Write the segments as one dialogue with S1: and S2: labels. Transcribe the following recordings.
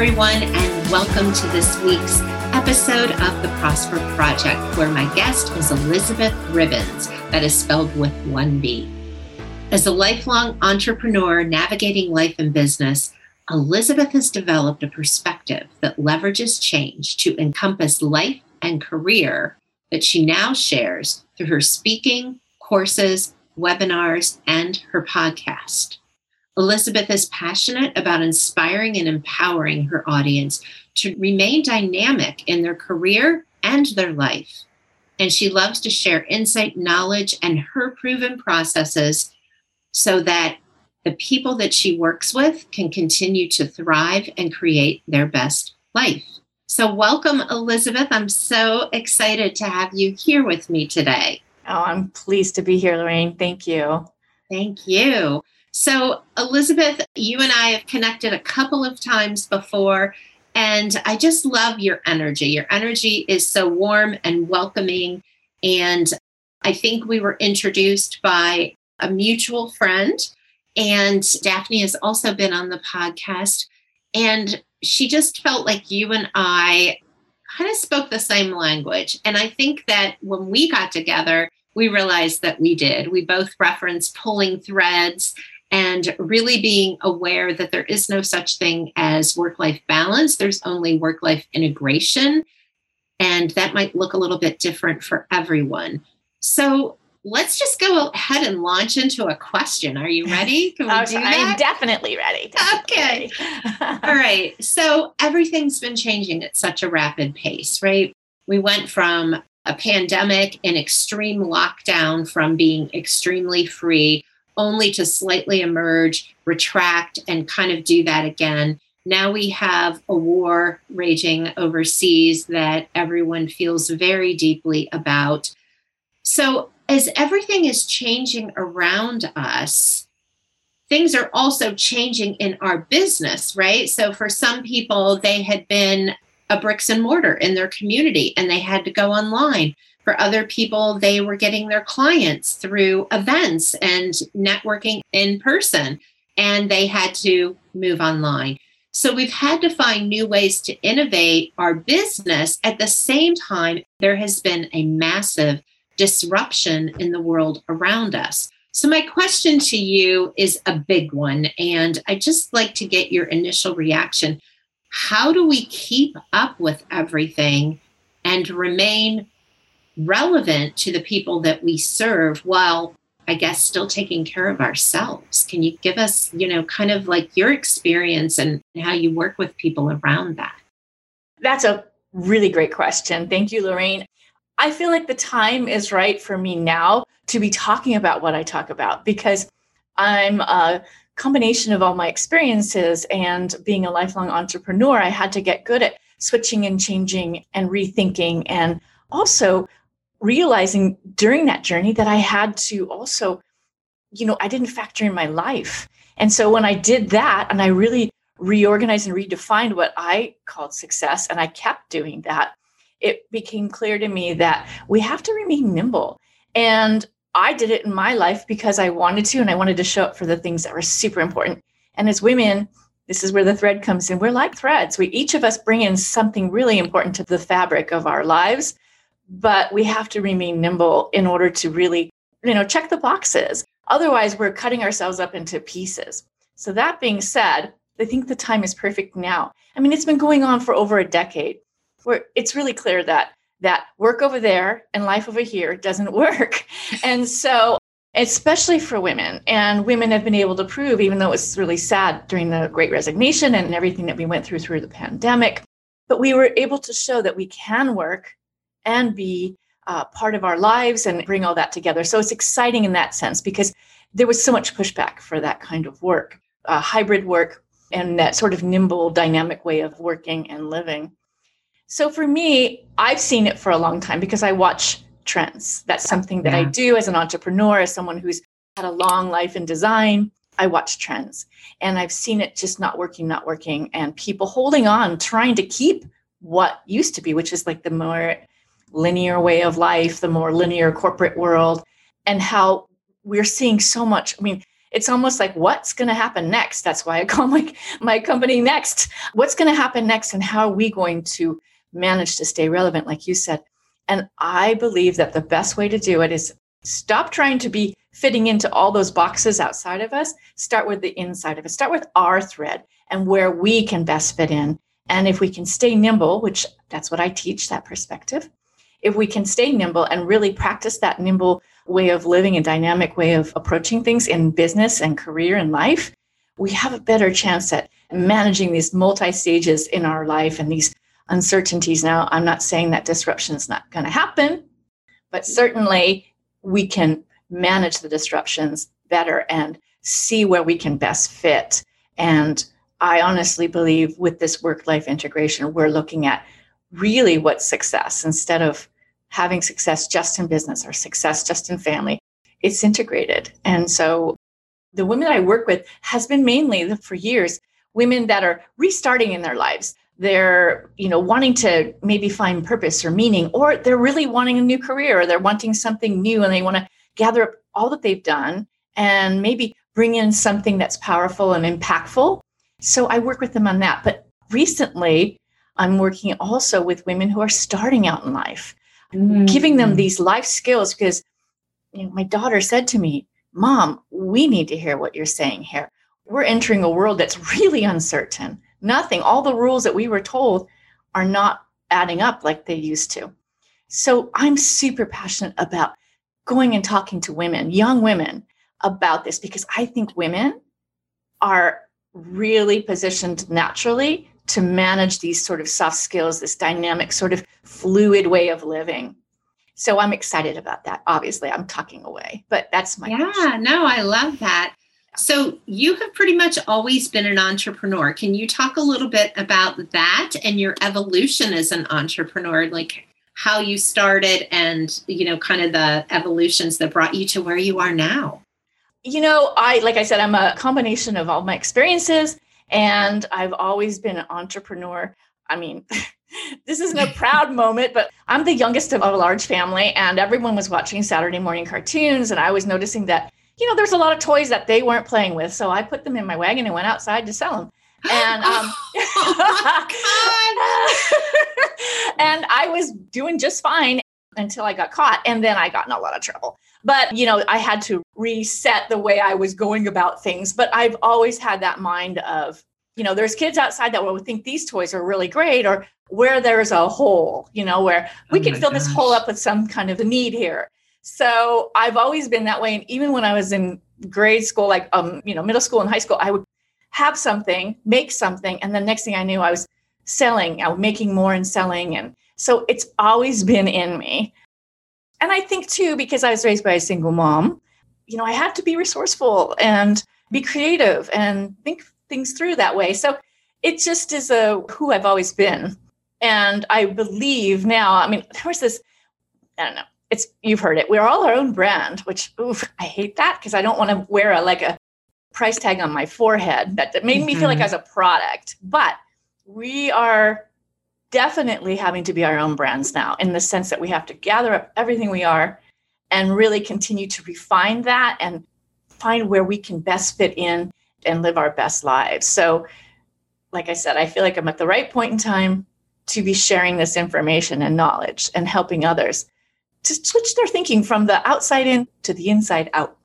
S1: Everyone, and welcome to this week's episode of the Prosper Project, where my guest is Elizabeth Ribons, that is spelled with one B. As a lifelong entrepreneur navigating life and business, Elizabeth has developed a perspective that leverages change to encompass life and career that she now shares through her speaking, courses, webinars, and her podcast. Elizabeth is passionate about inspiring and empowering her audience to remain dynamic in their career and their life. And she loves to share insight, knowledge, and her proven processes so that the people that she works with can continue to thrive and create their best life. So, welcome, Elizabeth. I'm so excited to have you here with me today.
S2: Oh, I'm pleased to be here, Lorraine. Thank you.
S1: Thank you. So, Elizabeth, you and I have connected a couple of times before, and I just love your energy. Your energy is so warm and welcoming. And I think we were introduced by a mutual friend, and Daphne has also been on the podcast. And she just felt like you and I kind of spoke the same language. And I think that when we got together, we realized that we did. We both referenced pulling threads and really being aware that there is no such thing as work life balance, there's only work life integration. And that might look a little bit different for everyone. So let's just go ahead and launch into a question. Are you ready?
S2: Can we oh, do that? I'm definitely ready.
S1: Definitely okay. All right. So everything's been changing at such a rapid pace, right? We went from a pandemic and extreme lockdown from being extremely free only to slightly emerge, retract, and kind of do that again. Now we have a war raging overseas that everyone feels very deeply about. So, as everything is changing around us, things are also changing in our business, right? So, for some people, they had been a bricks and mortar in their community and they had to go online. For other people, they were getting their clients through events and networking in person, and they had to move online. So we've had to find new ways to innovate our business. At the same time, there has been a massive disruption in the world around us. So, my question to you is a big one, and I just like to get your initial reaction. How do we keep up with everything and remain relevant to the people that we serve while I guess still taking care of ourselves. Can you give us, you know, kind of like your experience and how you work with people around that?
S2: That's a really great question. Thank you, Lorraine. I feel like the time is right for me now to be talking about what I talk about because I'm a combination of all my experiences and being a lifelong entrepreneur. I had to get good at switching and changing and rethinking and also realizing during that journey that I had to also, you know, I didn't factor in my life. And so when I did that and I really reorganized and redefined what I called success, and I kept doing that, it became clear to me that we have to remain nimble. And I did it in my life because I wanted to, and I wanted to show up for the things that were super important. And as women, this is where the thread comes in. We're like threads. We each of us bring in something really important to the fabric of our lives but we have to remain nimble in order to really, you know, check the boxes. Otherwise, we're cutting ourselves up into pieces. So, that being said, I think the time is perfect now. I mean, it's been going on for over a decade where it's really clear that that work over there and life over here doesn't work. And so, especially for women, and women have been able to prove, even though it's really sad during the great resignation and everything that we went through through the pandemic, but we were able to show that we can work and be uh, part of our lives and bring all that together. So it's exciting in that sense because there was so much pushback for that kind of work, uh, hybrid work, and that sort of nimble, dynamic way of working and living. So for me, I've seen it for a long time because I watch trends. That's something that yeah. I do as an entrepreneur, as someone who's had a long life in design. I watch trends and I've seen it just not working, not working, and people holding on, trying to keep what used to be, which is like the more linear way of life, the more linear corporate world, and how we're seeing so much. I mean, it's almost like what's going to happen next? That's why i call my my company next. What's going to happen next and how are we going to manage to stay relevant like you said? And i believe that the best way to do it is stop trying to be fitting into all those boxes outside of us. Start with the inside of it start with our thread and where we can best fit in. And if we can stay nimble which that's what i teach that perspective if we can stay nimble and really practice that nimble way of living, and dynamic way of approaching things in business and career and life, we have a better chance at managing these multi stages in our life and these uncertainties. Now, I'm not saying that disruption is not going to happen, but certainly we can manage the disruptions better and see where we can best fit. And I honestly believe with this work life integration, we're looking at really what success instead of having success just in business or success just in family. It's integrated. And so the women I work with has been mainly for years women that are restarting in their lives. They're, you know, wanting to maybe find purpose or meaning, or they're really wanting a new career, or they're wanting something new and they want to gather up all that they've done and maybe bring in something that's powerful and impactful. So I work with them on that. But recently, I'm working also with women who are starting out in life mm. giving them these life skills because you know, my daughter said to me, Mom, we need to hear what you're saying here. We're entering a world that's really uncertain. Nothing, all the rules that we were told are not adding up like they used to. So I'm super passionate about going and talking to women, young women, about this because I think women are really positioned naturally to manage these sort of soft skills, this dynamic, sort of fluid way of living. So I'm excited about that. Obviously, I'm talking away, but that's my
S1: yeah. No, I love that. So you have pretty much always been an entrepreneur. Can you talk a little bit about that and your evolution as an entrepreneur, like how you started and you know kind of the evolutions that brought you to where you are now?
S2: You know, I like I said, I'm a combination of all my experiences and I've always been an entrepreneur. I mean, this isn't a proud moment, but I'm the youngest of a large family, and everyone was watching Saturday morning cartoons. And I was noticing that, you know, there's a lot of toys that they weren't playing with. So I put them in my wagon and went outside to sell them. And um, oh and I was doing just fine until I got caught, and then I got in a lot of trouble. But, you know, I had to reset the way I was going about things. But I've always had that mind of, you know, there's kids outside that will think these toys are really great, or where there's a hole, you know, where we oh can fill gosh. this hole up with some kind of a need here. So I've always been that way. And even when I was in grade school, like, um, you know, middle school and high school, I would have something, make something. And the next thing I knew, I was selling, I was making more and selling. And so it's always been in me and I think too, because I was raised by a single mom, you know, I had to be resourceful and be creative and think things through that way. So it just is a who I've always been. And I believe now, I mean, there was this, I don't know, it's you've heard it. We're all our own brand, which oof, I hate that because I don't want to wear a like a price tag on my forehead that, that made mm-hmm. me feel like mm-hmm. I was a product. But we are definitely having to be our own brands now in the sense that we have to gather up everything we are and really continue to refine that and find where we can best fit in and live our best lives. So, like I said, I feel like I'm at the right point in time to be sharing this information and knowledge and helping others to switch their thinking from the outside in to the inside out.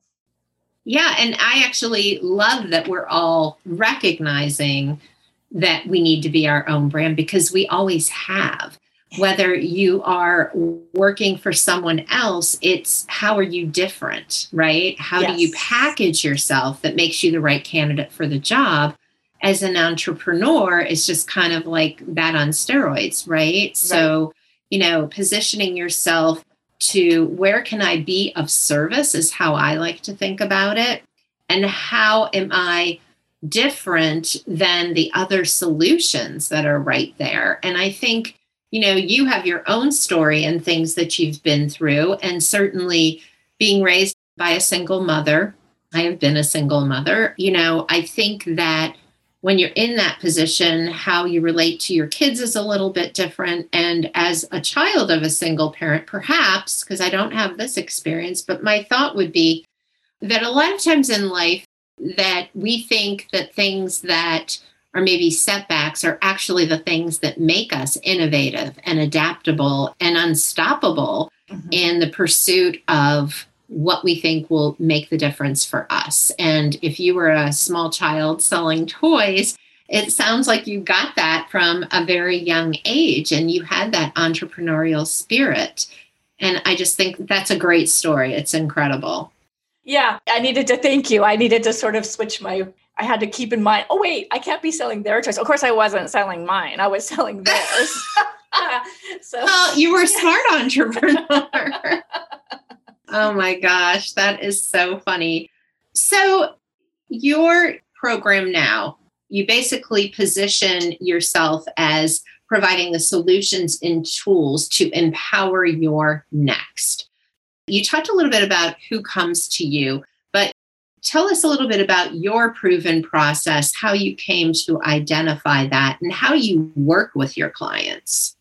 S1: Yeah, and I actually love that we're all recognizing that we need to be our own brand because we always have. Whether you are working for someone else, it's how are you different, right? How yes. do you package yourself that makes you the right candidate for the job? as an entrepreneur it's just kind of like that on steroids, right? right? So, you know, positioning yourself to where can I be of service is how I like to think about it. And how am I different than the other solutions that are right there? And I think, you know, you have your own story and things that you've been through, and certainly being raised by a single mother. I have been a single mother. You know, I think that when you're in that position, how you relate to your kids is a little bit different. And as a child of a single parent, perhaps, because I don't have this experience, but my thought would be that a lot of times in life, that we think that things that are maybe setbacks are actually the things that make us innovative and adaptable and unstoppable mm-hmm. in the pursuit of what we think will make the difference for us. And if you were a small child selling toys, it sounds like you got that from a very young age and you had that entrepreneurial spirit. And I just think that's a great story. It's incredible.
S2: Yeah, I needed to thank you. I needed to sort of switch my I had to keep in mind, oh wait, I can't be selling their toys. Of course I wasn't selling mine. I was selling theirs.
S1: so well, you were a smart entrepreneur. Oh my gosh, that is so funny. So, your program now, you basically position yourself as providing the solutions and tools to empower your next. You talked a little bit about who comes to you, but tell us a little bit about your proven process, how you came to identify that, and how you work with your clients.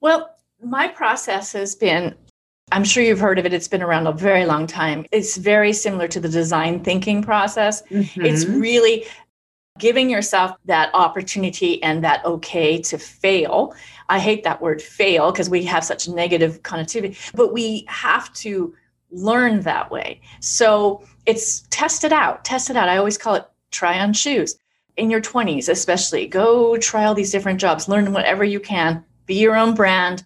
S2: Well, my process has been I'm sure you've heard of it. It's been around a very long time. It's very similar to the design thinking process. Mm-hmm. It's really giving yourself that opportunity and that okay to fail. I hate that word fail because we have such negative connotation, but we have to learn that way. So it's test it out, test it out. I always call it try on shoes. In your 20s, especially, go try all these different jobs, learn whatever you can, be your own brand.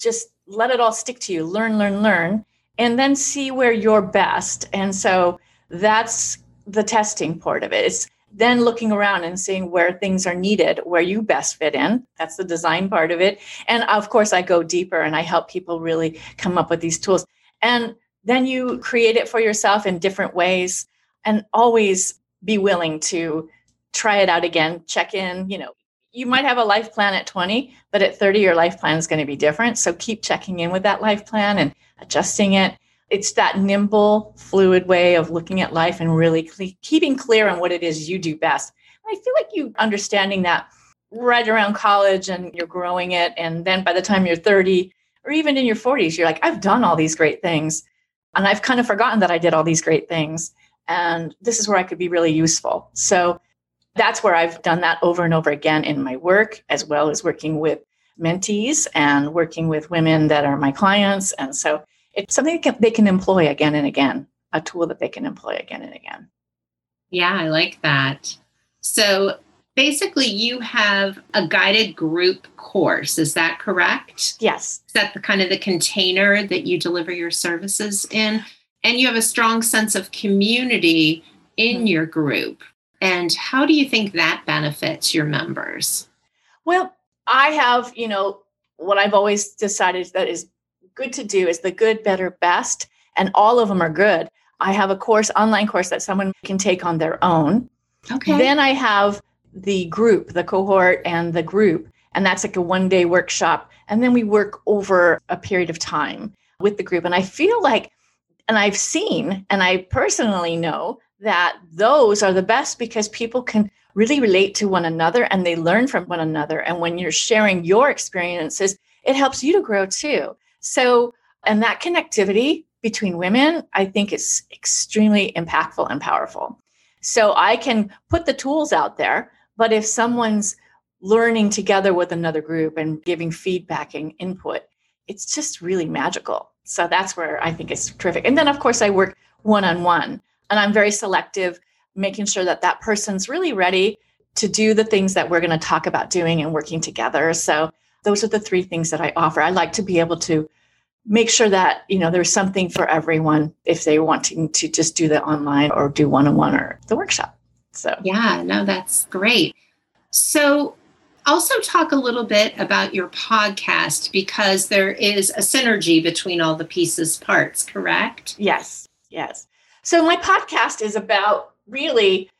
S2: Just let it all stick to you, learn, learn, learn, and then see where you're best. And so that's the testing part of it. It's then looking around and seeing where things are needed, where you best fit in. That's the design part of it. And of course, I go deeper and I help people really come up with these tools. And then you create it for yourself in different ways and always be willing to try it out again, check in, you know, you might have a life plan at 20, but at 30, your life plan is going to be different. So keep checking in with that life plan and adjusting it. It's that nimble, fluid way of looking at life and really cl- keeping clear on what it is you do best. I feel like you understanding that right around college and you're growing it. And then by the time you're 30 or even in your 40s, you're like, I've done all these great things. And I've kind of forgotten that I did all these great things. And this is where I could be really useful. So that's where I've done that over and over again in my work, as well as working with mentees and working with women that are my clients. And so it's something they can employ again and again, a tool that they can employ again and again.
S1: Yeah, I like that. So basically, you have a guided group course. Is that correct?
S2: Yes.
S1: Is that the kind of the container that you deliver your services in? And you have a strong sense of community in mm-hmm. your group, and how do you think that benefits your members?
S2: Well, I have, you know, what I've always decided that is good to do is the good, better, best, and all of them are good. I have a course, online course that someone can take on their own. Okay. Then I have the group, the cohort, and the group. And that's like a one day workshop. And then we work over a period of time with the group. And I feel like, and I've seen, and I personally know that those are the best because people can really relate to one another and they learn from one another. And when you're sharing your experiences, it helps you to grow too. So, and that connectivity between women, I think is extremely impactful and powerful. So I can put the tools out there, but if someone's learning together with another group and giving feedback and input, it's just really magical. So that's where I think it's terrific. And then, of course, I work one on one and i'm very selective making sure that that person's really ready to do the things that we're going to talk about doing and working together so those are the three things that i offer i like to be able to make sure that you know there's something for everyone if they're wanting to just do the online or do one-on-one or the workshop So,
S1: yeah, no, that's great. So, also talk a little bit about your podcast because there is a synergy between all the pieces parts, correct?
S2: Yes, yes. So, my podcast is about really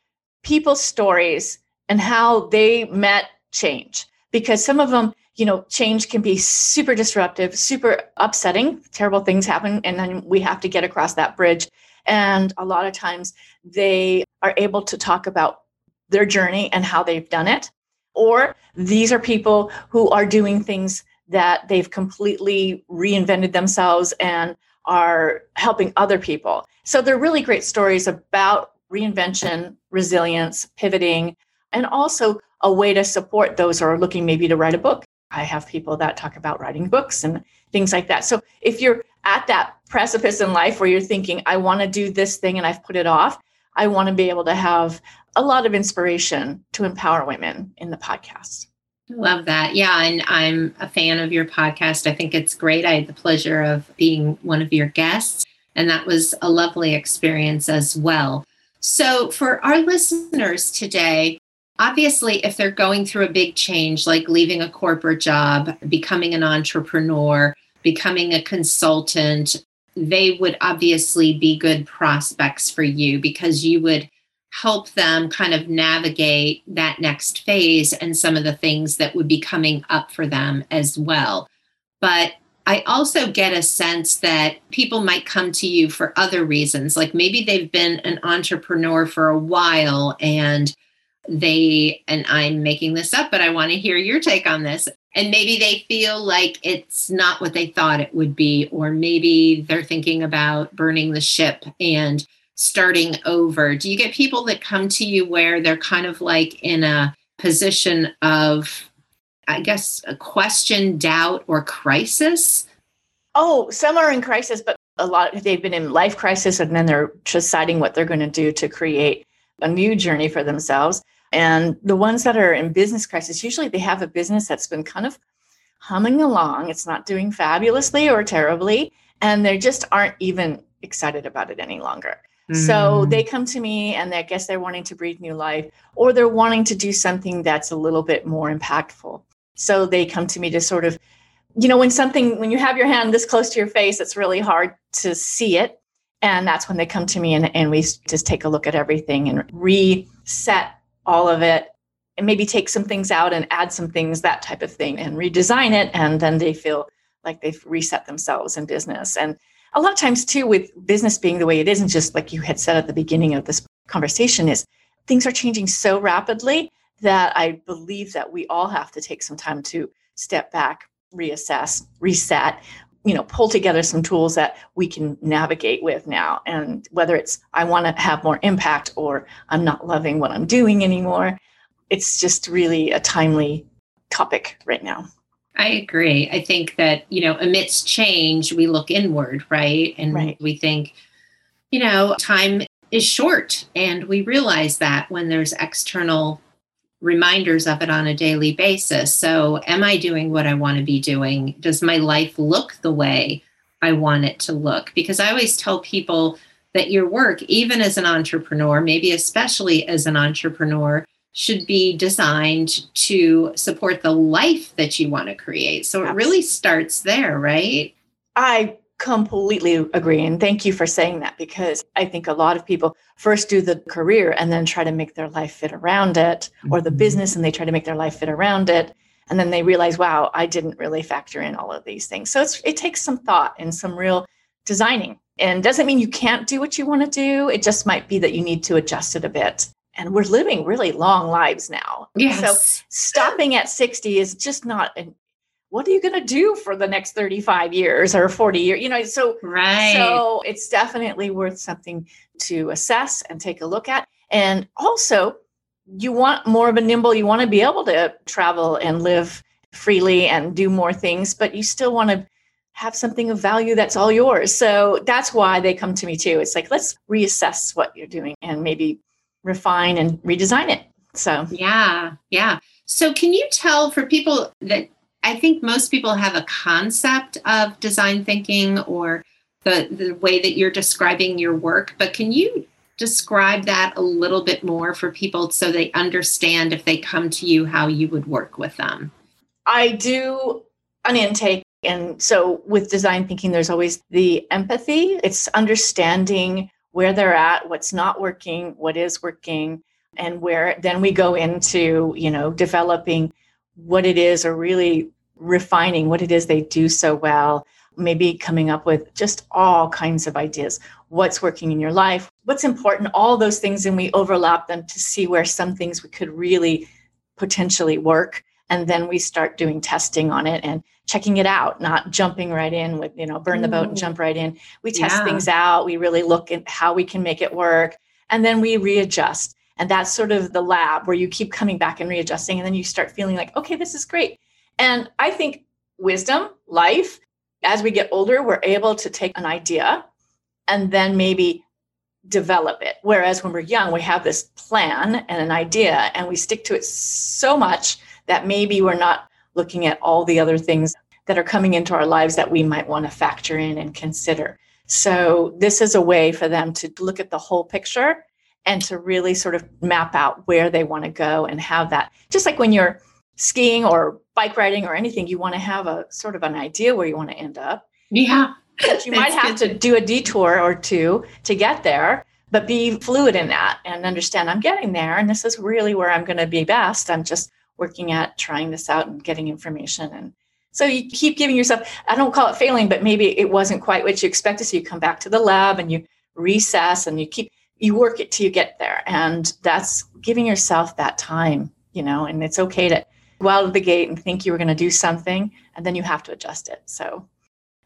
S2: people's stories and how they met change because some of them you know change can be super disruptive super upsetting. Terrible things happen and then we have to get across that bridge. And a lot of times they are able to talk about their journey and how they've done it. Or these are people who are doing things that they've completely reinvented themselves and are helping other people. So they're really great stories about reinvention resilience pivoting and also a way to support those who are looking maybe to write a book. I have people that talk about writing books and things like that. So if you're at that precipice in life where you're thinking, I want to do this thing and I've put it off, I want to be able to have a lot of inspiration to empower women in the podcast.
S1: Love that. Yeah. And I'm a fan of your podcast. I think it's great. I had the pleasure of being one of your guests, and that was a lovely experience as well. So, for our listeners today, Obviously, if they're going through a big change, like leaving a corporate job, becoming an entrepreneur, becoming a consultant, they would obviously be good prospects for you because you would help them kind of navigate that next phase and some of the things that would be coming up for them as well. But I also get a sense that people might come to you for other reasons. Like maybe they've been an entrepreneur for a while and they and i'm making this up but i want to hear your take on this. And maybe they feel like it's not what they thought it would be or maybe they're thinking about burning the ship and starting over. Do you get people that come to you where they're kind of like in a position of i guess a question doubt or crisis?
S2: Oh some are in crisis but a lot they've been in life crisis and then they're deciding what they're going to do to create a new journey for themselves and the ones that are in business crisis, usually they have a business that's been kind of humming along. It's not doing fabulously or terribly, and they just aren't even excited about it any longer. Mm. So they come to me and they, I guess they're wanting to breathe new life or they're wanting to do something that's a little bit more impactful. So they come to me to sort of, you know, when something, when you have your hand this close to your face, it's really hard to see it. And that's when they come to me and, and we just take a look at everything and reset all of it and maybe take some things out and add some things, that type of thing, and redesign it. And then they feel like they've reset themselves in business. And a lot of times, too, with business being the way it is, and just like you had said at the beginning of this conversation, is things are changing so rapidly that I believe that we all have to take some time to step back, reassess, reset, you know pull together some tools that we can navigate with now. And whether it's i want to have more impact or i'm not loving what i'm doing anymore it's just really a timely topic right now.
S1: I agree. I think that you know amidst change we look inward right? And right. we think you know time is short and we realize that when there's external reminders of it on a daily basis. So, am I doing what I want to be doing? Does my life look the way I want it to look? Because I always tell people that your work, even as an entrepreneur, maybe especially as an entrepreneur, should be designed to support the life that you want to create. So, it really starts there, right?
S2: I completely agree. And thank you for saying that because I think a lot of people first do the career and then try to make their life fit around it, or the mm-hmm. business and they try to make their life fit around it. And then they realize, wow, I didn't really factor in all of these things. So it's, it takes some thought and some real designing. And doesn't mean you can't do what you want to do. It just might be that you need to adjust it a bit. And we're living really long lives now.
S1: Yes.
S2: So stopping at 60 is just not an what are you going to do for the next 35 years or 40 years you know so
S1: right.
S2: so it's definitely worth something to assess and take a look at. And also you want more of a nimble you want to be able to travel and live freely and do more things but you still want to have something of value that's all yours. So that's why they come to me too. It's like let's reassess what you're doing and maybe refine and redesign it. So
S1: yeah yeah. So can you tell for people that I think most people have a concept of design thinking or the, the way that you're describing your work, but can you describe that a little bit more for people so they understand if they come to you how you would work with them?
S2: I do an intake. And so with design thinking, there's always the empathy. It's understanding where they're at, what's not working, what is working, and where then we go into, you know, developing what it is or really refining what it is they do so well. Maybe coming up with just all kinds of ideas. What's working in your life? What's important? All those things and we overlap them to see where some things we could really potentially work. And then we start doing testing on it and checking it out not jumping right in with you know burn the boat and mm. jump right in. We test yeah. things out. We really look at how we can make it work. And then we readjust and that's sort of the lab where you keep coming back and readjusting and then you start feeling like okay this is great and i think wisdom life as we get older, we're able to take an idea and then maybe develop it. Whereas when we're young, we have this plan and an idea and we stick to it so much that maybe we're not looking at all the other things that are coming into our lives that we might want to factor in and consider. So, this is a way for them to look at the whole picture and to really sort of map out where they want to go and have that. Just like when you're skiing or bike riding or anything, you want to have a sort of an idea where you want to end up.
S1: Yeah.
S2: But you might have to do a detour or two to get there, but be fluid in that and understand I'm getting there and this is really where I'm going to be best. I'm just working at trying this out and getting information and so you keep giving yourself I don't call it failing, but maybe it wasn't quite what you expected. So you come back to the lab and you recess and you keep you work it till you get there. And that's giving yourself that time, you know, and it's okay to go out of the gate and think you were going to do something and then you have to adjust it so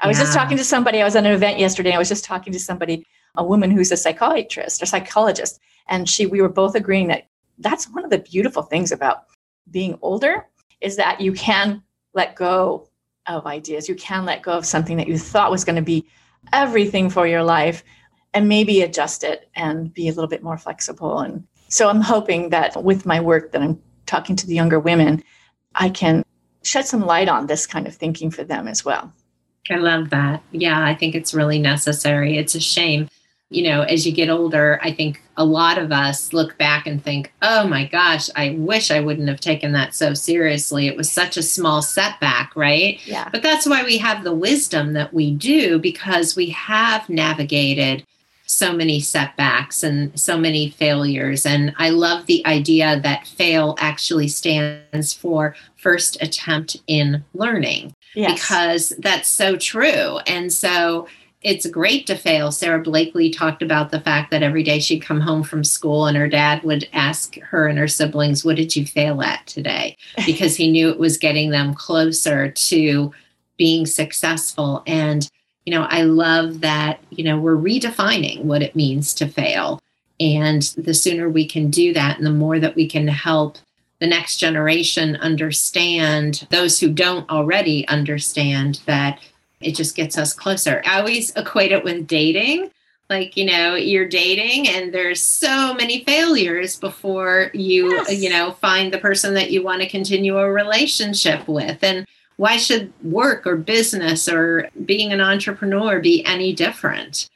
S2: i was yeah. just talking to somebody i was at an event yesterday i was just talking to somebody a woman who's a psychiatrist or psychologist and she we were both agreeing that that's one of the beautiful things about being older is that you can let go of ideas you can let go of something that you thought was going to be everything for your life and maybe adjust it and be a little bit more flexible and so i'm hoping that with my work that i'm talking to the younger women I can shed some light on this kind of thinking for them as well.
S1: I love that. Yeah, I think it's really necessary. It's a shame. You know, as you get older, I think a lot of us look back and think, oh my gosh, I wish I wouldn't have taken that so seriously. It was such a small setback, right?
S2: Yeah.
S1: But that's why we have the wisdom that we do because we have navigated so many setbacks and so many failures. And I love the idea that fail actually stands for first attempt in learning yes. because that's so true. And so it's great to fail. Sara Blakely talked about the fact that every day she'd come home from school and her dad would ask her and her siblings, What did you fail at today? Because he knew it was getting them closer to being successful. And you know, I love that, you know, we're redefining what it means to fail. And the sooner we can do that, and the more that we can help the next generation understand, those who don't already understand that it just gets us closer. I always equate it with dating. Like, you know, you're dating and there's so many failures before you, yes. you know, find the person that you want to continue a relationship with. And why should work or business or being an entrepreneur be any different?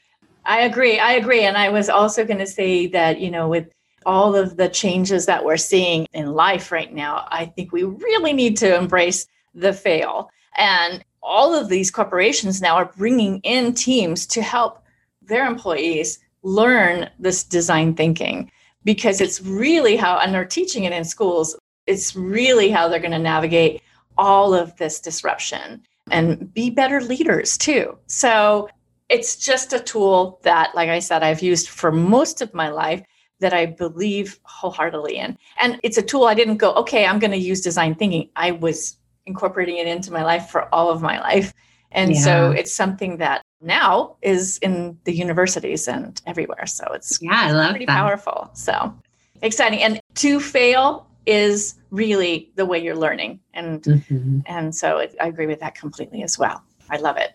S2: I agree. I agree. And I was also going to say that, you know, with all of the changes that we're seeing in life right now, I think we really need to embrace the fail. And all of these corporations now are bringing in teams to help their employees learn this design thinking because it's really how, and they're teaching it in schools, it's really how they're going to navigate all of this disruption and be better leaders too. So it's just a tool that, like I said, I've used for most of my life that I believe wholeheartedly in. And it's a tool I didn't go, okay, I'm going to use design thinking. I was incorporating it into my life for all of my life. And yeah. so it's something that now is in the universities and everywhere. So it's
S1: yeah, I love
S2: pretty
S1: that.
S2: powerful. So exciting. And to fail is really the way you're learning. And mm-hmm. and so it, i agree with that completely as well. I love it.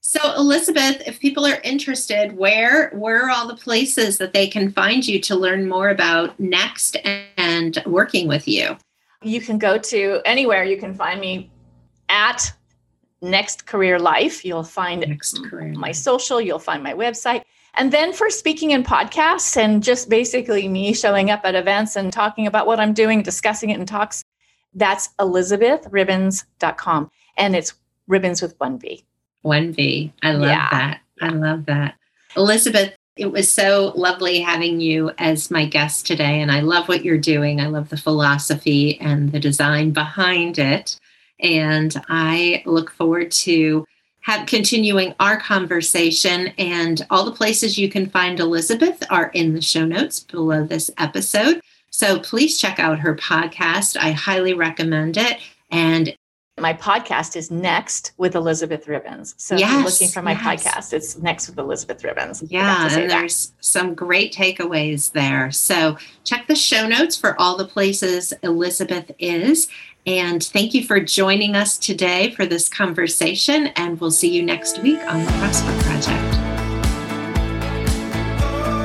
S1: So elizabeth if people are interested where where are all the places that they can find you to learn more about next and working with you?
S2: You can go to anywhere. You can find me at next career life. You'll find next career my social. You'll find my website And then for speaking in podcasts and just basically me showing up at events and talking about what I'm doing, discussing it in talks, that's elizabethribons.com. And it's ribons with one V.
S1: One V. I love yeah. that. I love that. Elizabeth, it was so lovely having you as my guest today. And I love what you're doing. I love the philosophy and the design behind it. And I look forward to have continuing our conversation. And all the places you can find Elizabeth are in the show notes below this episode. So please check out her podcast. I highly recommend it. And
S2: my podcast is next with Elizabeth Ribons. So yes, if you're looking for my yes. podcast, it's next with Elizabeth Ribons.
S1: Yeah, and there's some great takeaways there. So check the show notes for all the places Elizabeth is. And thank you for joining us today for this conversation. And we'll see you next week on the Prosper Project.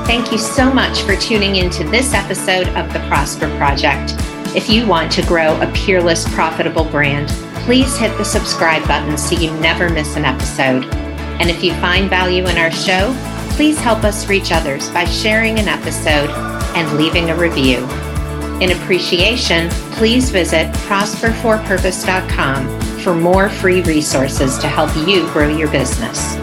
S1: Thank you so much for tuning into this episode of the Prosper Project. If you want to grow a peerless, profitable brand, please hit the subscribe button so you never miss an episode. And if you find value in our show, please help us reach others by sharing an episode and leaving a review. In appreciation, please visit prosperforpurpose.com for more free resources to help you grow your business.